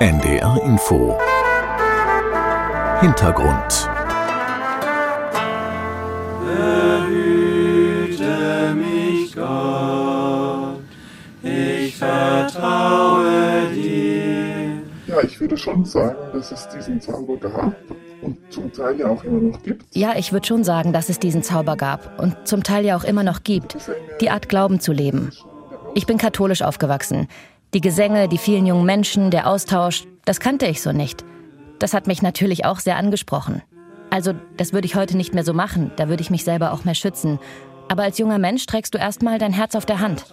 NDR Info Hintergrund Behüte mich Gott, ich vertraue dir. Ja, ich würde schon sagen, dass es diesen Zauber gab und zum Teil ja auch immer noch gibt. Ja, ich würde schon sagen, dass es diesen Zauber gab und zum Teil ja auch immer noch gibt, die Art Glauben zu leben. Ich bin katholisch aufgewachsen. Die Gesänge, die vielen jungen Menschen, der Austausch, das kannte ich so nicht. Das hat mich natürlich auch sehr angesprochen. Also, das würde ich heute nicht mehr so machen, da würde ich mich selber auch mehr schützen. Aber als junger Mensch trägst du erstmal dein Herz auf der Hand.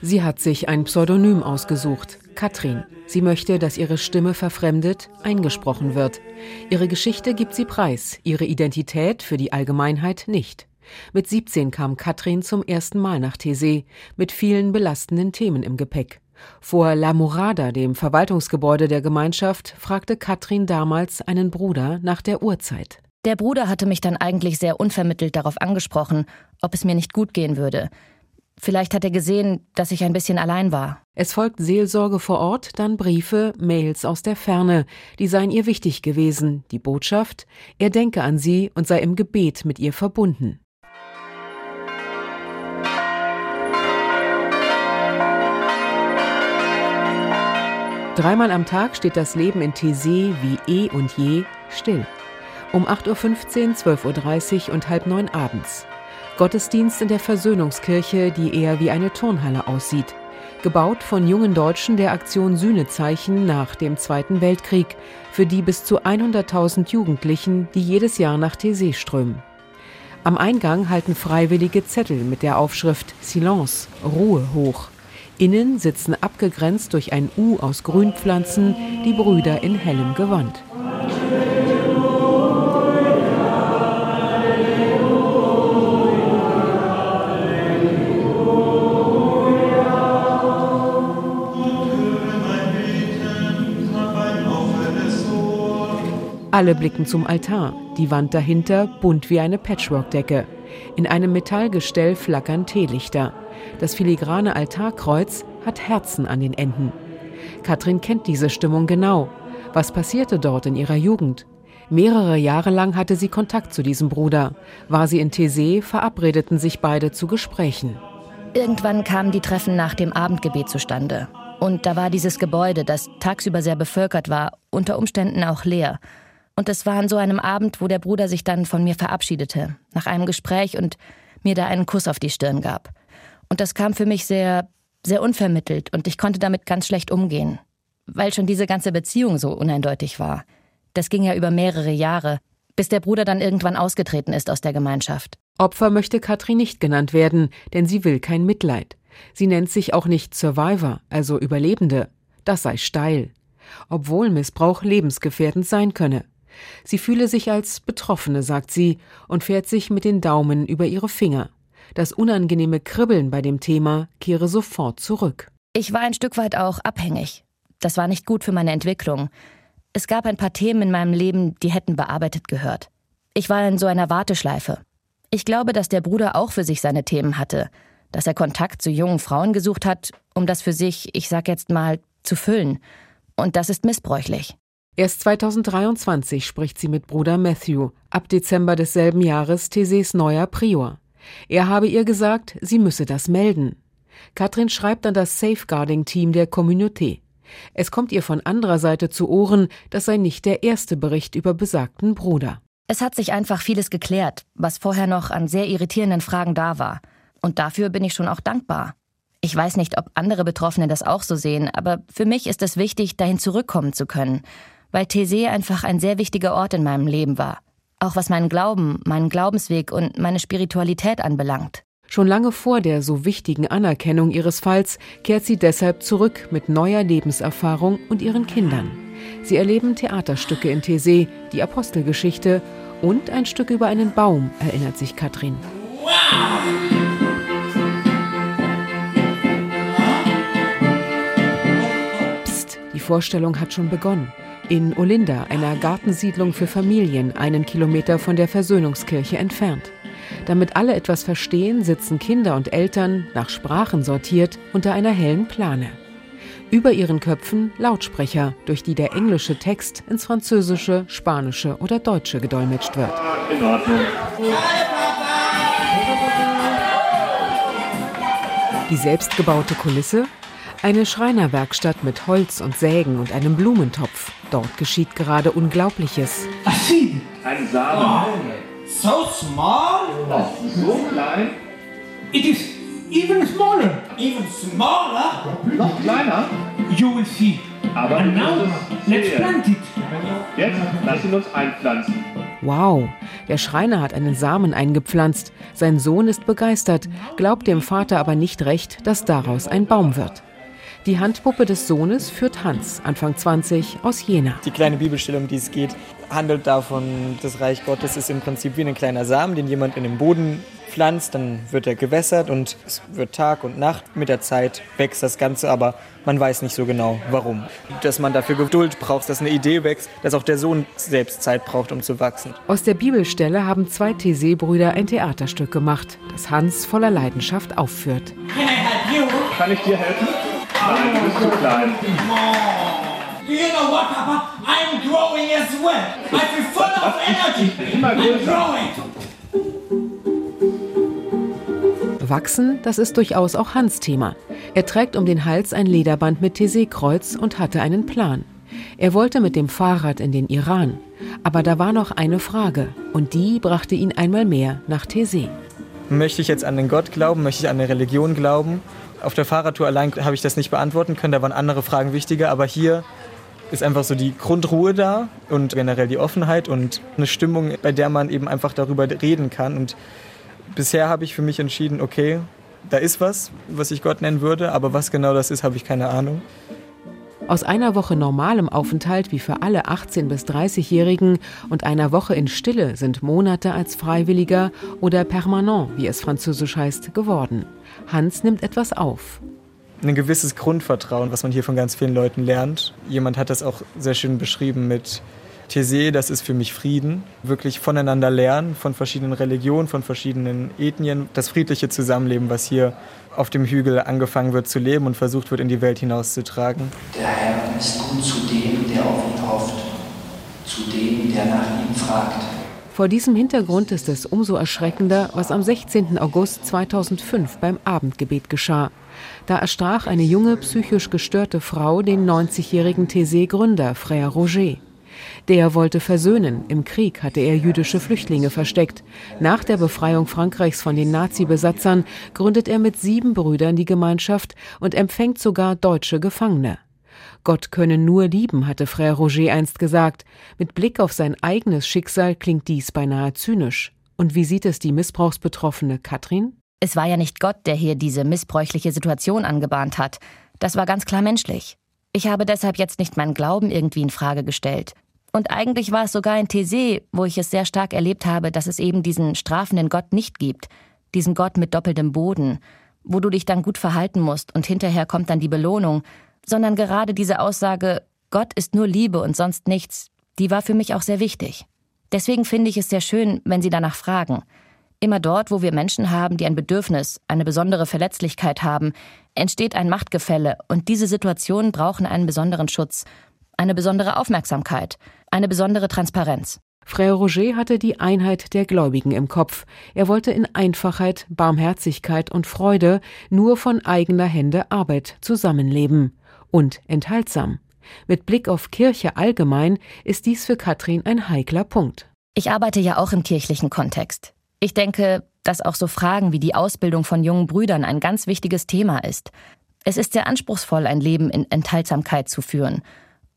Sie hat sich ein Pseudonym ausgesucht, Katrin. Sie möchte, dass ihre Stimme verfremdet, eingesprochen wird. Ihre Geschichte gibt sie preis, ihre Identität für die Allgemeinheit nicht. Mit 17 kam Katrin zum ersten Mal nach Tese, mit vielen belastenden Themen im Gepäck. Vor La Murada, dem Verwaltungsgebäude der Gemeinschaft, fragte Katrin damals einen Bruder nach der Uhrzeit. Der Bruder hatte mich dann eigentlich sehr unvermittelt darauf angesprochen, ob es mir nicht gut gehen würde. Vielleicht hat er gesehen, dass ich ein bisschen allein war. Es folgt Seelsorge vor Ort, dann Briefe, Mails aus der Ferne. Die seien ihr wichtig gewesen. Die Botschaft, er denke an sie und sei im Gebet mit ihr verbunden. Dreimal am Tag steht das Leben in Thésée wie eh und je still. Um 8.15 Uhr, 12.30 Uhr und halb neun abends. Gottesdienst in der Versöhnungskirche, die eher wie eine Turnhalle aussieht. Gebaut von jungen Deutschen der Aktion Sühnezeichen nach dem Zweiten Weltkrieg, für die bis zu 100.000 Jugendlichen, die jedes Jahr nach Thésée strömen. Am Eingang halten Freiwillige Zettel mit der Aufschrift Silence, Ruhe hoch. Innen sitzen abgegrenzt durch ein U aus Grünpflanzen die Brüder in hellem Gewand. Alle blicken zum Altar, die Wand dahinter bunt wie eine Patchworkdecke. In einem Metallgestell flackern Teelichter. Das filigrane Altarkreuz hat Herzen an den Enden. Katrin kennt diese Stimmung genau. Was passierte dort in ihrer Jugend? Mehrere Jahre lang hatte sie Kontakt zu diesem Bruder. War sie in Thésée, verabredeten sich beide zu Gesprächen. Irgendwann kamen die Treffen nach dem Abendgebet zustande. Und da war dieses Gebäude, das tagsüber sehr bevölkert war, unter Umständen auch leer. Und es war an so einem Abend, wo der Bruder sich dann von mir verabschiedete, nach einem Gespräch und mir da einen Kuss auf die Stirn gab. Und das kam für mich sehr, sehr unvermittelt und ich konnte damit ganz schlecht umgehen, weil schon diese ganze Beziehung so uneindeutig war. Das ging ja über mehrere Jahre, bis der Bruder dann irgendwann ausgetreten ist aus der Gemeinschaft. Opfer möchte Katrin nicht genannt werden, denn sie will kein Mitleid. Sie nennt sich auch nicht Survivor, also Überlebende. Das sei steil. Obwohl Missbrauch lebensgefährdend sein könne. Sie fühle sich als Betroffene, sagt sie, und fährt sich mit den Daumen über ihre Finger. Das unangenehme Kribbeln bei dem Thema kehre sofort zurück. Ich war ein Stück weit auch abhängig. Das war nicht gut für meine Entwicklung. Es gab ein paar Themen in meinem Leben, die hätten bearbeitet gehört. Ich war in so einer Warteschleife. Ich glaube, dass der Bruder auch für sich seine Themen hatte, dass er Kontakt zu jungen Frauen gesucht hat, um das für sich, ich sag jetzt mal, zu füllen. Und das ist missbräuchlich. Erst 2023 spricht sie mit Bruder Matthew, ab Dezember desselben Jahres Theses neuer Prior. Er habe ihr gesagt, sie müsse das melden. Katrin schreibt an das Safeguarding-Team der Communauté. Es kommt ihr von anderer Seite zu Ohren, das sei nicht der erste Bericht über besagten Bruder. Es hat sich einfach vieles geklärt, was vorher noch an sehr irritierenden Fragen da war. Und dafür bin ich schon auch dankbar. Ich weiß nicht, ob andere Betroffene das auch so sehen, aber für mich ist es wichtig, dahin zurückkommen zu können, weil Thésée einfach ein sehr wichtiger Ort in meinem Leben war auch was meinen Glauben, meinen Glaubensweg und meine Spiritualität anbelangt. Schon lange vor der so wichtigen Anerkennung ihres Falls kehrt sie deshalb zurück mit neuer Lebenserfahrung und ihren Kindern. Sie erleben Theaterstücke in Thésée, die Apostelgeschichte und ein Stück über einen Baum, erinnert sich Katrin. Psst, die Vorstellung hat schon begonnen in Olinda, einer Gartensiedlung für Familien, einen Kilometer von der Versöhnungskirche entfernt. Damit alle etwas verstehen, sitzen Kinder und Eltern, nach Sprachen sortiert, unter einer hellen Plane. Über ihren Köpfen Lautsprecher, durch die der englische Text ins Französische, Spanische oder Deutsche gedolmetscht wird. In Ordnung. Die selbstgebaute Kulisse? Eine Schreinerwerkstatt mit Holz und Sägen und einem Blumentopf. Dort geschieht gerade Unglaubliches. Ein Samen. So small? So klein. It is even smaller. Even smaller? Noch kleiner. You will see. Aber And now, let's plant it. Jetzt lass ihn uns einpflanzen. Wow, der Schreiner hat einen Samen eingepflanzt. Sein Sohn ist begeistert, glaubt dem Vater aber nicht recht, dass daraus ein Baum wird. Die Handpuppe des Sohnes führt Hans, Anfang 20, aus Jena. Die kleine Bibelstelle, um die es geht, handelt davon, das Reich Gottes ist im Prinzip wie ein kleiner Samen, den jemand in den Boden pflanzt, dann wird er gewässert und es wird Tag und Nacht. Mit der Zeit wächst das Ganze, aber man weiß nicht so genau, warum. Dass man dafür Geduld braucht, dass eine Idee wächst, dass auch der Sohn selbst Zeit braucht, um zu wachsen. Aus der Bibelstelle haben zwei Thésée-Brüder ein Theaterstück gemacht, das Hans voller Leidenschaft aufführt. Kann ich dir helfen? Nein, du bist zu klein. Do you know what, Papa? I'm growing as well. I feel full of energy. I'm growing. Wachsen, das ist durchaus auch Hans Thema. Er trägt um den Hals ein Lederband mit Thésée-Kreuz und hatte einen Plan. Er wollte mit dem Fahrrad in den Iran. Aber da war noch eine Frage und die brachte ihn einmal mehr nach Thésée. Möchte ich jetzt an den Gott glauben? Möchte ich an eine Religion glauben? Auf der Fahrradtour allein habe ich das nicht beantworten können, da waren andere Fragen wichtiger, aber hier ist einfach so die Grundruhe da und generell die Offenheit und eine Stimmung, bei der man eben einfach darüber reden kann. Und bisher habe ich für mich entschieden, okay, da ist was, was ich Gott nennen würde, aber was genau das ist, habe ich keine Ahnung. Aus einer Woche normalem Aufenthalt wie für alle 18- bis 30-Jährigen und einer Woche in Stille sind Monate als Freiwilliger oder Permanent, wie es französisch heißt, geworden. Hans nimmt etwas auf. ein gewisses Grundvertrauen, was man hier von ganz vielen Leuten lernt. Jemand hat das auch sehr schön beschrieben mit Thésée, das ist für mich Frieden. Wirklich voneinander lernen, von verschiedenen Religionen, von verschiedenen Ethnien. Das friedliche Zusammenleben, was hier auf dem Hügel angefangen wird zu leben und versucht wird, in die Welt hinauszutragen. Der Herr ist gut zu dem, der auf ihn hofft, zu dem, der nach ihm fragt. Vor diesem Hintergrund ist es umso erschreckender, was am 16. August 2005 beim Abendgebet geschah. Da erstrach eine junge, psychisch gestörte Frau den 90-jährigen Thésée-Gründer, Frère Roger. Der wollte versöhnen. Im Krieg hatte er jüdische Flüchtlinge versteckt. Nach der Befreiung Frankreichs von den Nazi-Besatzern gründet er mit sieben Brüdern die Gemeinschaft und empfängt sogar deutsche Gefangene. Gott könne nur lieben, hatte Frère Roger einst gesagt. Mit Blick auf sein eigenes Schicksal klingt dies beinahe zynisch. Und wie sieht es die Missbrauchsbetroffene Katrin? Es war ja nicht Gott, der hier diese missbräuchliche Situation angebahnt hat. Das war ganz klar menschlich. Ich habe deshalb jetzt nicht meinen Glauben irgendwie in Frage gestellt. Und eigentlich war es sogar in Thésée, wo ich es sehr stark erlebt habe, dass es eben diesen strafenden Gott nicht gibt. Diesen Gott mit doppeltem Boden, wo du dich dann gut verhalten musst und hinterher kommt dann die Belohnung. Sondern gerade diese Aussage, Gott ist nur Liebe und sonst nichts, die war für mich auch sehr wichtig. Deswegen finde ich es sehr schön, wenn Sie danach fragen. Immer dort, wo wir Menschen haben, die ein Bedürfnis, eine besondere Verletzlichkeit haben, entsteht ein Machtgefälle und diese Situationen brauchen einen besonderen Schutz, eine besondere Aufmerksamkeit, eine besondere Transparenz. Frère Roger hatte die Einheit der Gläubigen im Kopf. Er wollte in Einfachheit, Barmherzigkeit und Freude nur von eigener Hände Arbeit zusammenleben. Und enthaltsam. Mit Blick auf Kirche allgemein ist dies für Katrin ein heikler Punkt. Ich arbeite ja auch im kirchlichen Kontext. Ich denke, dass auch so Fragen wie die Ausbildung von jungen Brüdern ein ganz wichtiges Thema ist. Es ist sehr anspruchsvoll, ein Leben in Enthaltsamkeit zu führen.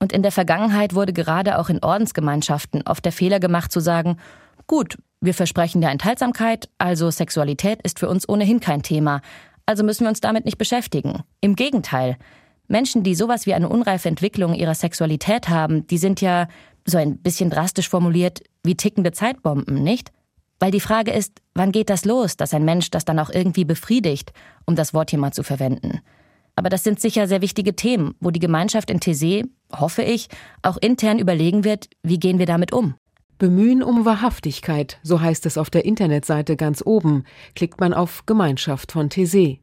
Und in der Vergangenheit wurde gerade auch in Ordensgemeinschaften oft der Fehler gemacht zu sagen, gut, wir versprechen der Enthaltsamkeit, also Sexualität ist für uns ohnehin kein Thema, also müssen wir uns damit nicht beschäftigen. Im Gegenteil. Menschen, die sowas wie eine unreife Entwicklung ihrer Sexualität haben, die sind ja, so ein bisschen drastisch formuliert, wie tickende Zeitbomben, nicht? Weil die Frage ist, wann geht das los, dass ein Mensch das dann auch irgendwie befriedigt, um das Wort hier mal zu verwenden. Aber das sind sicher sehr wichtige Themen, wo die Gemeinschaft in Thésée, hoffe ich, auch intern überlegen wird, wie gehen wir damit um. Bemühen um Wahrhaftigkeit, so heißt es auf der Internetseite ganz oben, klickt man auf Gemeinschaft von Thésée.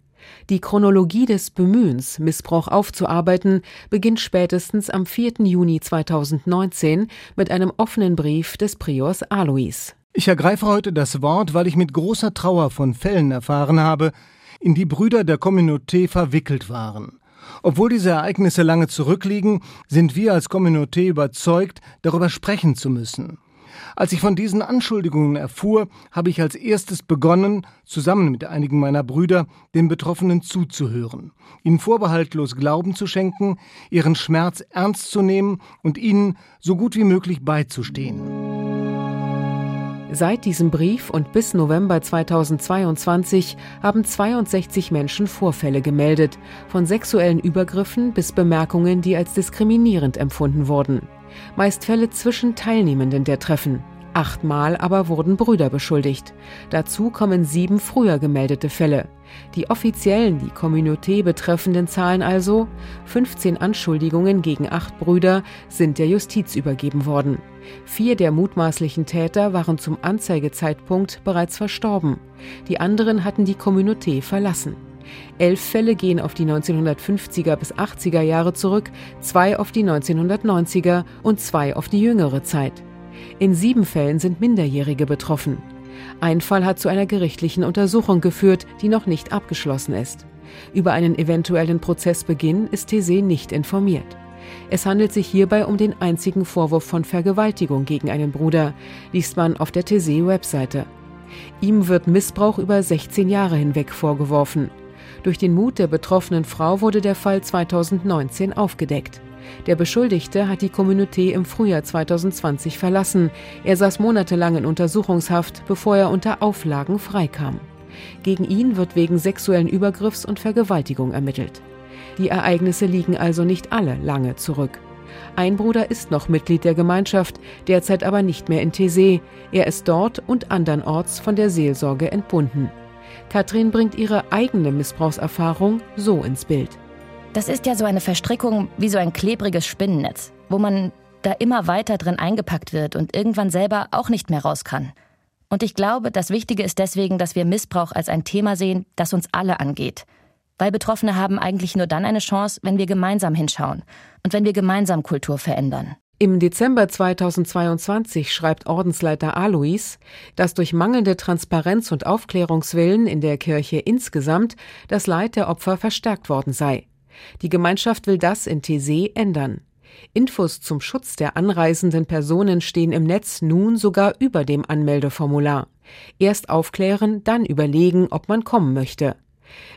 Die Chronologie des Bemühens, Missbrauch aufzuarbeiten, beginnt spätestens am 4. Juni 2019 mit einem offenen Brief des Priors Alois. Ich ergreife heute das Wort, weil ich mit großer Trauer von Fällen erfahren habe, in die Brüder der Communauté verwickelt waren. Obwohl diese Ereignisse lange zurückliegen, sind wir als Communauté überzeugt, darüber sprechen zu müssen. Als ich von diesen Anschuldigungen erfuhr, habe ich als erstes begonnen, zusammen mit einigen meiner Brüder, den Betroffenen zuzuhören, ihnen vorbehaltlos Glauben zu schenken, ihren Schmerz ernst zu nehmen und ihnen so gut wie möglich beizustehen. Seit diesem Brief und bis November 2022 haben 62 Menschen Vorfälle gemeldet, von sexuellen Übergriffen bis Bemerkungen, die als diskriminierend empfunden wurden. Meist Fälle zwischen Teilnehmenden der Treffen. Achtmal aber wurden Brüder beschuldigt. Dazu kommen sieben früher gemeldete Fälle. Die offiziellen, die Communauté betreffenden Zahlen also, 15 Anschuldigungen gegen acht Brüder sind der Justiz übergeben worden. Vier der mutmaßlichen Täter waren zum Anzeigezeitpunkt bereits verstorben. Die anderen hatten die Communauté verlassen. Elf Fälle gehen auf die 1950er bis 80er Jahre zurück, zwei auf die 1990er und zwei auf die jüngere Zeit. In sieben Fällen sind Minderjährige betroffen. Ein Fall hat zu einer gerichtlichen Untersuchung geführt, die noch nicht abgeschlossen ist. Über einen eventuellen Prozessbeginn ist Thésée nicht informiert. Es handelt sich hierbei um den einzigen Vorwurf von Vergewaltigung gegen einen Bruder, liest man auf der Thésée-Webseite. Ihm wird Missbrauch über 16 Jahre hinweg vorgeworfen. Durch den Mut der betroffenen Frau wurde der Fall 2019 aufgedeckt. Der Beschuldigte hat die Communauté im Frühjahr 2020 verlassen. Er saß monatelang in Untersuchungshaft, bevor er unter Auflagen freikam. Gegen ihn wird wegen sexuellen Übergriffs und Vergewaltigung ermittelt. Die Ereignisse liegen also nicht alle lange zurück. Ein Bruder ist noch Mitglied der Gemeinschaft, derzeit aber nicht mehr in Thésée. Er ist dort und andernorts von der Seelsorge entbunden. Katrin bringt ihre eigene Missbrauchserfahrung so ins Bild. Das ist ja so eine Verstrickung wie so ein klebriges Spinnennetz, wo man da immer weiter drin eingepackt wird und irgendwann selber auch nicht mehr raus kann. Und ich glaube, das Wichtige ist deswegen, dass wir Missbrauch als ein Thema sehen, das uns alle angeht. Weil Betroffene haben eigentlich nur dann eine Chance, wenn wir gemeinsam hinschauen und wenn wir gemeinsam Kultur verändern. Im Dezember 2022 schreibt Ordensleiter Alois, dass durch mangelnde Transparenz und Aufklärungswillen in der Kirche insgesamt das Leid der Opfer verstärkt worden sei. Die Gemeinschaft will das in Thésée ändern. Infos zum Schutz der anreisenden Personen stehen im Netz nun sogar über dem Anmeldeformular. Erst aufklären, dann überlegen, ob man kommen möchte.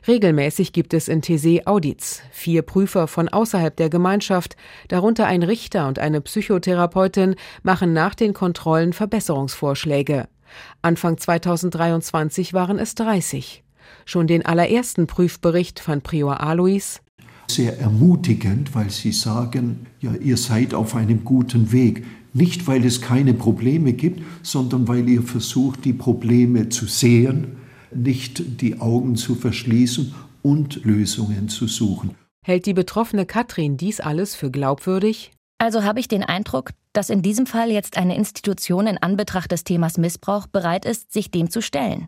Regelmäßig gibt es in Thésée Audits. Vier Prüfer von außerhalb der Gemeinschaft, darunter ein Richter und eine Psychotherapeutin, machen nach den Kontrollen Verbesserungsvorschläge. Anfang 2023 waren es 30. Schon den allerersten Prüfbericht fand Prior Alois sehr ermutigend, weil sie sagen, ja, ihr seid auf einem guten Weg. Nicht, weil es keine Probleme gibt, sondern weil ihr versucht, die Probleme zu sehen, nicht die Augen zu verschließen und Lösungen zu suchen. Hält die betroffene Katrin dies alles für glaubwürdig? Also habe ich den Eindruck, dass in diesem Fall jetzt eine Institution in Anbetracht des Themas Missbrauch bereit ist, sich dem zu stellen.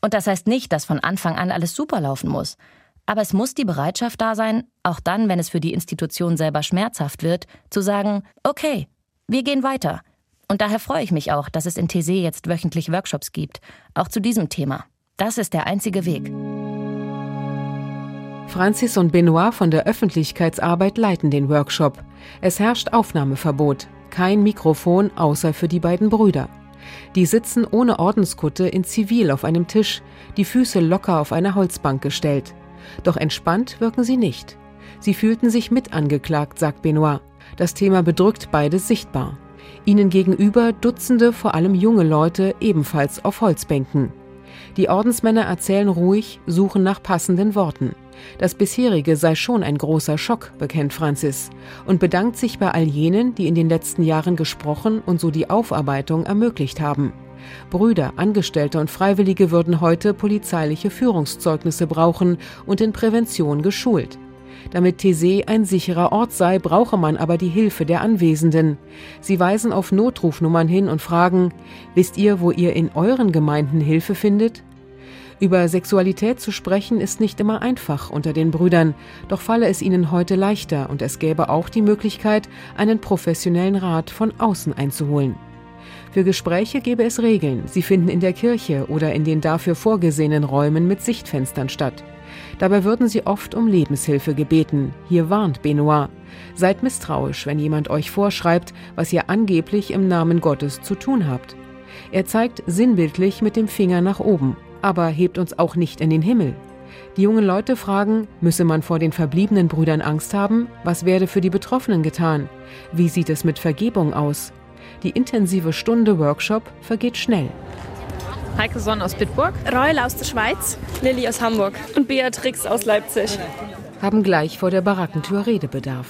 Und das heißt nicht, dass von Anfang an alles super laufen muss. Aber es muss die Bereitschaft da sein, auch dann, wenn es für die Institution selber schmerzhaft wird, zu sagen, okay, wir gehen weiter. Und daher freue ich mich auch, dass es in Thésée jetzt wöchentlich Workshops gibt, auch zu diesem Thema. Das ist der einzige Weg. Francis und Benoit von der Öffentlichkeitsarbeit leiten den Workshop. Es herrscht Aufnahmeverbot, kein Mikrofon außer für die beiden Brüder. Die sitzen ohne Ordenskutte in Zivil auf einem Tisch, die Füße locker auf eine Holzbank gestellt. Doch entspannt wirken sie nicht. Sie fühlten sich mit angeklagt, sagt Benoit. Das Thema bedrückt beides sichtbar. Ihnen gegenüber Dutzende, vor allem junge Leute, ebenfalls auf Holzbänken. Die Ordensmänner erzählen ruhig, suchen nach passenden Worten. Das bisherige sei schon ein großer Schock, bekennt Francis, und bedankt sich bei all jenen, die in den letzten Jahren gesprochen und so die Aufarbeitung ermöglicht haben. Brüder, Angestellte und Freiwillige würden heute polizeiliche Führungszeugnisse brauchen und in Prävention geschult. Damit Thésée ein sicherer Ort sei, brauche man aber die Hilfe der Anwesenden. Sie weisen auf Notrufnummern hin und fragen, wisst ihr, wo ihr in euren Gemeinden Hilfe findet? Über Sexualität zu sprechen ist nicht immer einfach unter den Brüdern, doch falle es ihnen heute leichter und es gäbe auch die Möglichkeit, einen professionellen Rat von außen einzuholen. Für Gespräche gäbe es Regeln. Sie finden in der Kirche oder in den dafür vorgesehenen Räumen mit Sichtfenstern statt. Dabei würden sie oft um Lebenshilfe gebeten. Hier warnt Benoit. Seid misstrauisch, wenn jemand euch vorschreibt, was ihr angeblich im Namen Gottes zu tun habt. Er zeigt sinnbildlich mit dem Finger nach oben aber hebt uns auch nicht in den Himmel. Die jungen Leute fragen, müsse man vor den verbliebenen Brüdern Angst haben? Was werde für die Betroffenen getan? Wie sieht es mit Vergebung aus? Die intensive Stunde Workshop vergeht schnell. Heike Sonn aus Bitburg. Reul aus der Schweiz. Lilly aus Hamburg. Und Beatrix aus Leipzig. Haben gleich vor der Barackentür Redebedarf.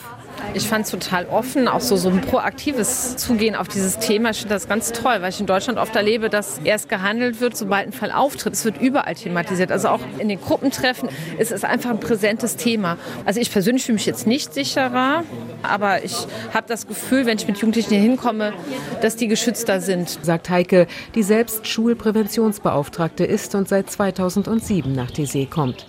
Ich fand es total offen, auch so, so ein proaktives Zugehen auf dieses Thema. Ich finde das ganz toll, weil ich in Deutschland oft erlebe, dass erst gehandelt wird, sobald ein Fall auftritt. Es wird überall thematisiert. Also auch in den Gruppentreffen ist es einfach ein präsentes Thema. Also ich persönlich fühle mich jetzt nicht sicherer, aber ich habe das Gefühl, wenn ich mit Jugendlichen hier hinkomme, dass die geschützter sind. Sagt Heike, die selbst Schulpräventionsbeauftragte ist und seit 2007 nach TC kommt.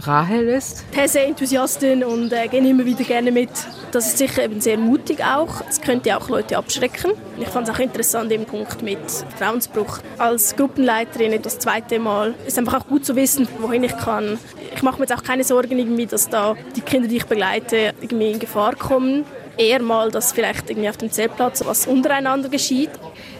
Rahel ist These-Enthusiastin und äh, gehe immer wieder gerne mit. Das ist sicher eben sehr mutig auch. Es könnte auch Leute abschrecken. Ich fand es auch interessant im Punkt mit Vertrauensbruch. Als Gruppenleiterin das zweite Mal ist einfach auch gut zu wissen, wohin ich kann. Ich mache mir jetzt auch keine Sorgen irgendwie, dass da die Kinder, die ich begleite, irgendwie in Gefahr kommen. Eher mal, dass vielleicht irgendwie auf dem Zeltplatz was untereinander geschieht.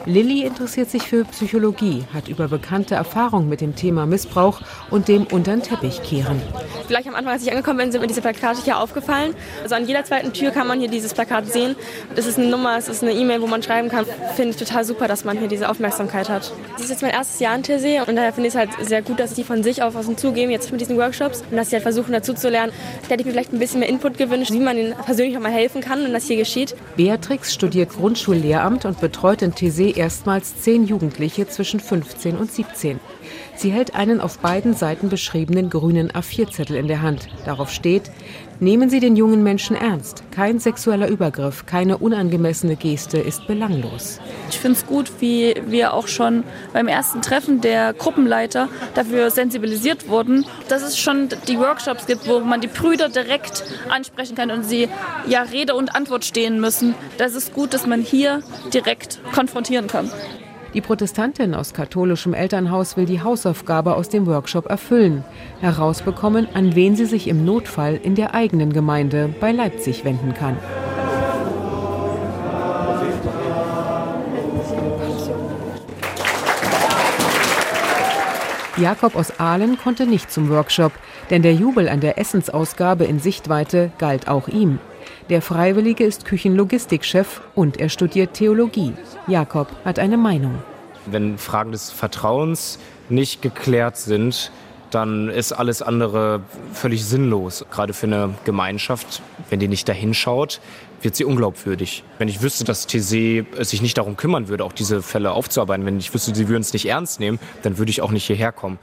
Lilly interessiert sich für Psychologie, hat über bekannte Erfahrungen mit dem Thema Missbrauch und dem unter den Teppich kehren. Vielleicht am Anfang, als ich angekommen bin, sind mir diese Plakate hier aufgefallen. Also an jeder zweiten Tür kann man hier dieses Plakat sehen. Das ist eine Nummer, es ist eine E-Mail, wo man schreiben kann. Finde ich total super, dass man hier diese Aufmerksamkeit hat. Das ist jetzt mein erstes Jahr in Tessé und daher finde ich es halt sehr gut, dass die von sich auf außen zugeben, jetzt mit diesen Workshops und dass sie halt versuchen dazu zu lernen. Da hätte ich mir vielleicht ein bisschen mehr Input gewünscht, wie man ihnen persönlich auch mal helfen kann und das hier geschieht. Beatrix studiert Grundschullehramt und betreut in Tessé erstmals zehn Jugendliche zwischen 15 und 17. Sie hält einen auf beiden Seiten beschriebenen grünen A4-Zettel in der Hand. Darauf steht, nehmen Sie den jungen Menschen ernst. Kein sexueller Übergriff, keine unangemessene Geste ist belanglos. Ich finde es gut, wie wir auch schon beim ersten Treffen der Gruppenleiter dafür sensibilisiert wurden, dass es schon die Workshops gibt, wo man die Brüder direkt ansprechen kann und sie ja Rede und Antwort stehen müssen. Das ist gut, dass man hier direkt konfrontieren kann. Die Protestantin aus katholischem Elternhaus will die Hausaufgabe aus dem Workshop erfüllen, herausbekommen, an wen sie sich im Notfall in der eigenen Gemeinde bei Leipzig wenden kann. Jakob aus Aalen konnte nicht zum Workshop, denn der Jubel an der Essensausgabe in Sichtweite galt auch ihm. Der Freiwillige ist Küchenlogistikchef und er studiert Theologie. Jakob hat eine Meinung. Wenn Fragen des Vertrauens nicht geklärt sind, dann ist alles andere völlig sinnlos. Gerade für eine Gemeinschaft, wenn die nicht dahin schaut, wird sie unglaubwürdig. Wenn ich wüsste, dass TC sich nicht darum kümmern würde, auch diese Fälle aufzuarbeiten, wenn ich wüsste, sie würden es nicht ernst nehmen, dann würde ich auch nicht hierher kommen.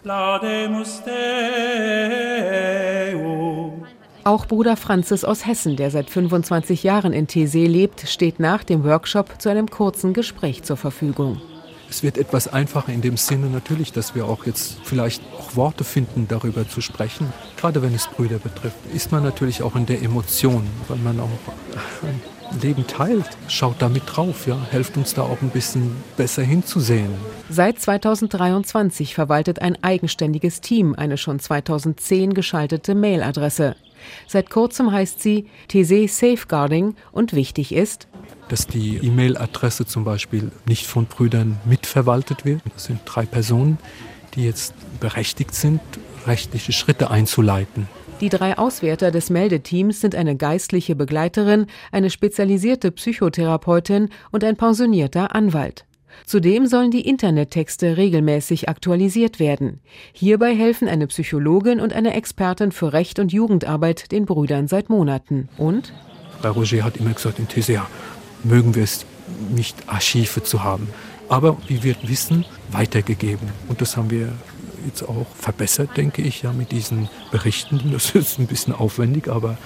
Auch Bruder Franzis aus Hessen, der seit 25 Jahren in Thésée lebt, steht nach dem Workshop zu einem kurzen Gespräch zur Verfügung. Es wird etwas einfacher in dem Sinne natürlich, dass wir auch jetzt vielleicht auch Worte finden, darüber zu sprechen. Gerade wenn es Brüder betrifft, ist man natürlich auch in der Emotion, weil man auch ein Leben teilt. Schaut da mit drauf, ja, helft uns da auch ein bisschen besser hinzusehen. Seit 2023 verwaltet ein eigenständiges Team eine schon 2010 geschaltete Mailadresse. Seit kurzem heißt sie TC Safeguarding und wichtig ist, dass die E-Mail-Adresse zum Beispiel nicht von Brüdern mitverwaltet wird. Das sind drei Personen, die jetzt berechtigt sind, rechtliche Schritte einzuleiten. Die drei Auswerter des Meldeteams sind eine geistliche Begleiterin, eine spezialisierte Psychotherapeutin und ein pensionierter Anwalt. Zudem sollen die Internettexte regelmäßig aktualisiert werden. Hierbei helfen eine Psychologin und eine Expertin für Recht und Jugendarbeit den Brüdern seit Monaten. Und? Bei Roger hat immer gesagt, in TCA mögen wir es nicht, Archive zu haben. Aber, wie wir wissen, weitergegeben. Und das haben wir jetzt auch verbessert, denke ich, ja, mit diesen Berichten. Das ist ein bisschen aufwendig, aber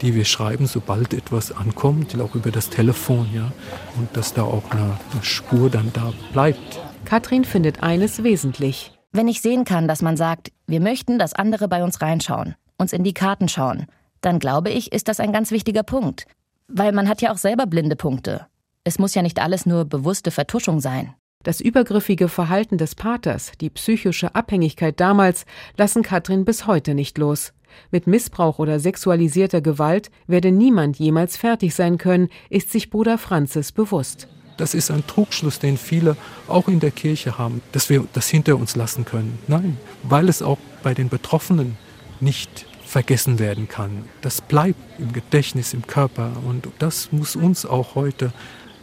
die wir schreiben, sobald etwas ankommt, auch über das Telefon, ja, und dass da auch eine, eine Spur dann da bleibt. Katrin findet eines wesentlich. Wenn ich sehen kann, dass man sagt, wir möchten, dass andere bei uns reinschauen, uns in die Karten schauen, dann glaube ich, ist das ein ganz wichtiger Punkt. Weil man hat ja auch selber blinde Punkte. Es muss ja nicht alles nur bewusste Vertuschung sein. Das übergriffige Verhalten des Paters, die psychische Abhängigkeit damals, lassen Katrin bis heute nicht los. Mit Missbrauch oder sexualisierter Gewalt werde niemand jemals fertig sein können, ist sich Bruder Franzis bewusst. Das ist ein Trugschluss, den viele auch in der Kirche haben, dass wir das hinter uns lassen können. Nein, weil es auch bei den Betroffenen nicht vergessen werden kann. Das bleibt im Gedächtnis, im Körper und das muss uns auch heute,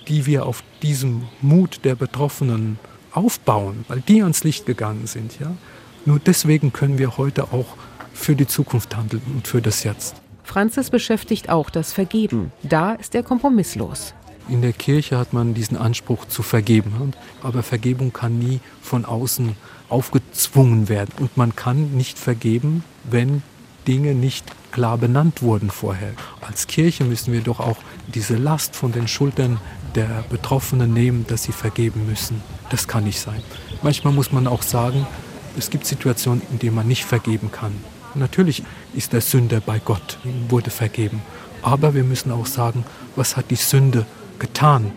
die wir auf diesem Mut der Betroffenen aufbauen, weil die ans Licht gegangen sind. Ja? Nur deswegen können wir heute auch für die Zukunft handeln und für das Jetzt. Franzis beschäftigt auch das Vergeben. Da ist er kompromisslos. In der Kirche hat man diesen Anspruch zu vergeben. Aber Vergebung kann nie von außen aufgezwungen werden. Und man kann nicht vergeben, wenn Dinge nicht klar benannt wurden vorher. Als Kirche müssen wir doch auch diese Last von den Schultern der Betroffenen nehmen, dass sie vergeben müssen. Das kann nicht sein. Manchmal muss man auch sagen, es gibt Situationen, in denen man nicht vergeben kann. Natürlich ist der Sünder bei Gott, ihm wurde vergeben. Aber wir müssen auch sagen, was hat die Sünde getan?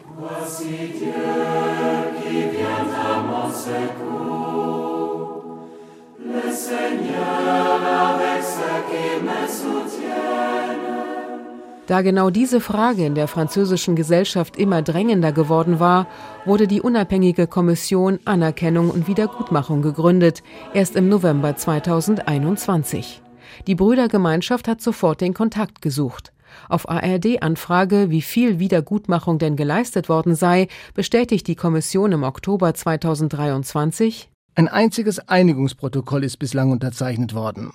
Le Seigneur avec sa qui me soutienne. Da genau diese Frage in der französischen Gesellschaft immer drängender geworden war, wurde die unabhängige Kommission Anerkennung und Wiedergutmachung gegründet, erst im November 2021. Die Brüdergemeinschaft hat sofort den Kontakt gesucht. Auf ARD-Anfrage, wie viel Wiedergutmachung denn geleistet worden sei, bestätigt die Kommission im Oktober 2023, ein einziges Einigungsprotokoll ist bislang unterzeichnet worden.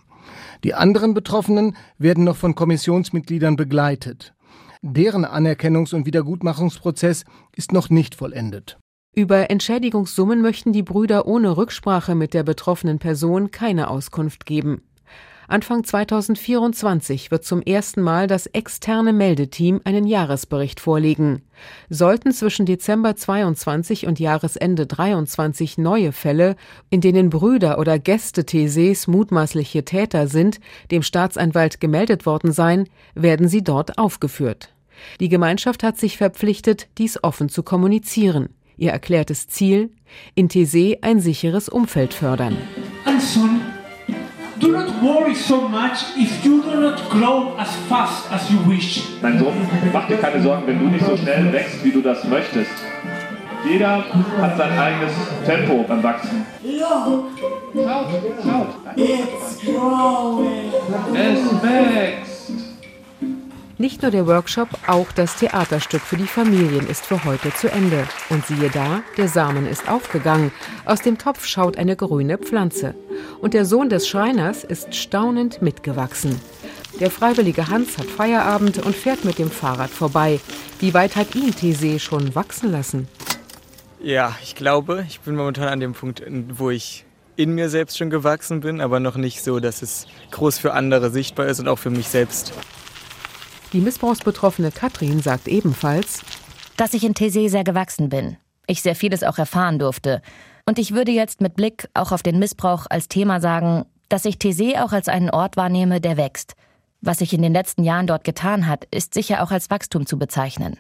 Die anderen Betroffenen werden noch von Kommissionsmitgliedern begleitet. Deren Anerkennungs- und Wiedergutmachungsprozess ist noch nicht vollendet. Über Entschädigungssummen möchten die Brüder ohne Rücksprache mit der betroffenen Person keine Auskunft geben. Anfang 2024 wird zum ersten Mal das externe Meldeteam einen Jahresbericht vorlegen. Sollten zwischen Dezember 22 und Jahresende 23 neue Fälle, in denen Brüder oder Gäste Theses mutmaßliche Täter sind, dem Staatsanwalt gemeldet worden sein, werden sie dort aufgeführt. Die Gemeinschaft hat sich verpflichtet, dies offen zu kommunizieren. Ihr erklärtes Ziel? In Thésée ein sicheres Umfeld fördern. Anson Do not worry so much if you do not grow as fast as you wish. Mein Sohn, mach dir keine Sorgen, wenn du nicht so schnell wächst, wie du das möchtest. Jeder hat sein eigenes Tempo beim Wachsen. Look, Schaut, schaut. it's growing. Es wächst. Nicht nur der Workshop, auch das Theaterstück für die Familien ist für heute zu Ende. Und siehe da, der Samen ist aufgegangen. Aus dem Topf schaut eine grüne Pflanze. Und der Sohn des Schreiners ist staunend mitgewachsen. Der freiwillige Hans hat Feierabend und fährt mit dem Fahrrad vorbei. Wie weit hat ihn Thésée schon wachsen lassen? Ja, ich glaube, ich bin momentan an dem Punkt, wo ich in mir selbst schon gewachsen bin, aber noch nicht so, dass es groß für andere sichtbar ist und auch für mich selbst. Die missbrauchsbetroffene Katrin sagt ebenfalls, dass ich in Thésée sehr gewachsen bin. Ich sehr vieles auch erfahren durfte. Und ich würde jetzt mit Blick auch auf den Missbrauch als Thema sagen, dass ich Thésée auch als einen Ort wahrnehme, der wächst. Was sich in den letzten Jahren dort getan hat, ist sicher auch als Wachstum zu bezeichnen.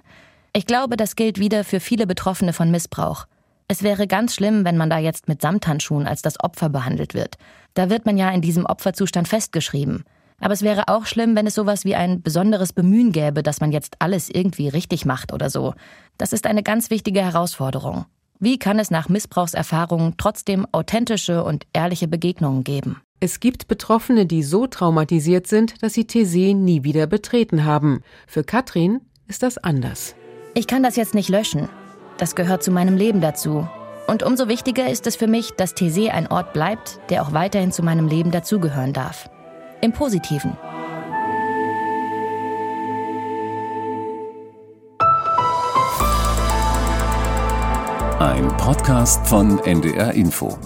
Ich glaube, das gilt wieder für viele Betroffene von Missbrauch. Es wäre ganz schlimm, wenn man da jetzt mit Samthandschuhen als das Opfer behandelt wird. Da wird man ja in diesem Opferzustand festgeschrieben. Aber es wäre auch schlimm, wenn es sowas wie ein besonderes Bemühen gäbe, dass man jetzt alles irgendwie richtig macht oder so. Das ist eine ganz wichtige Herausforderung. Wie kann es nach Missbrauchserfahrungen trotzdem authentische und ehrliche Begegnungen geben? Es gibt Betroffene, die so traumatisiert sind, dass sie Thésée nie wieder betreten haben. Für Katrin ist das anders. Ich kann das jetzt nicht löschen. Das gehört zu meinem Leben dazu. Und umso wichtiger ist es für mich, dass Thésée ein Ort bleibt, der auch weiterhin zu meinem Leben dazugehören darf. Im Positiven. Ein Podcast von NDR Info.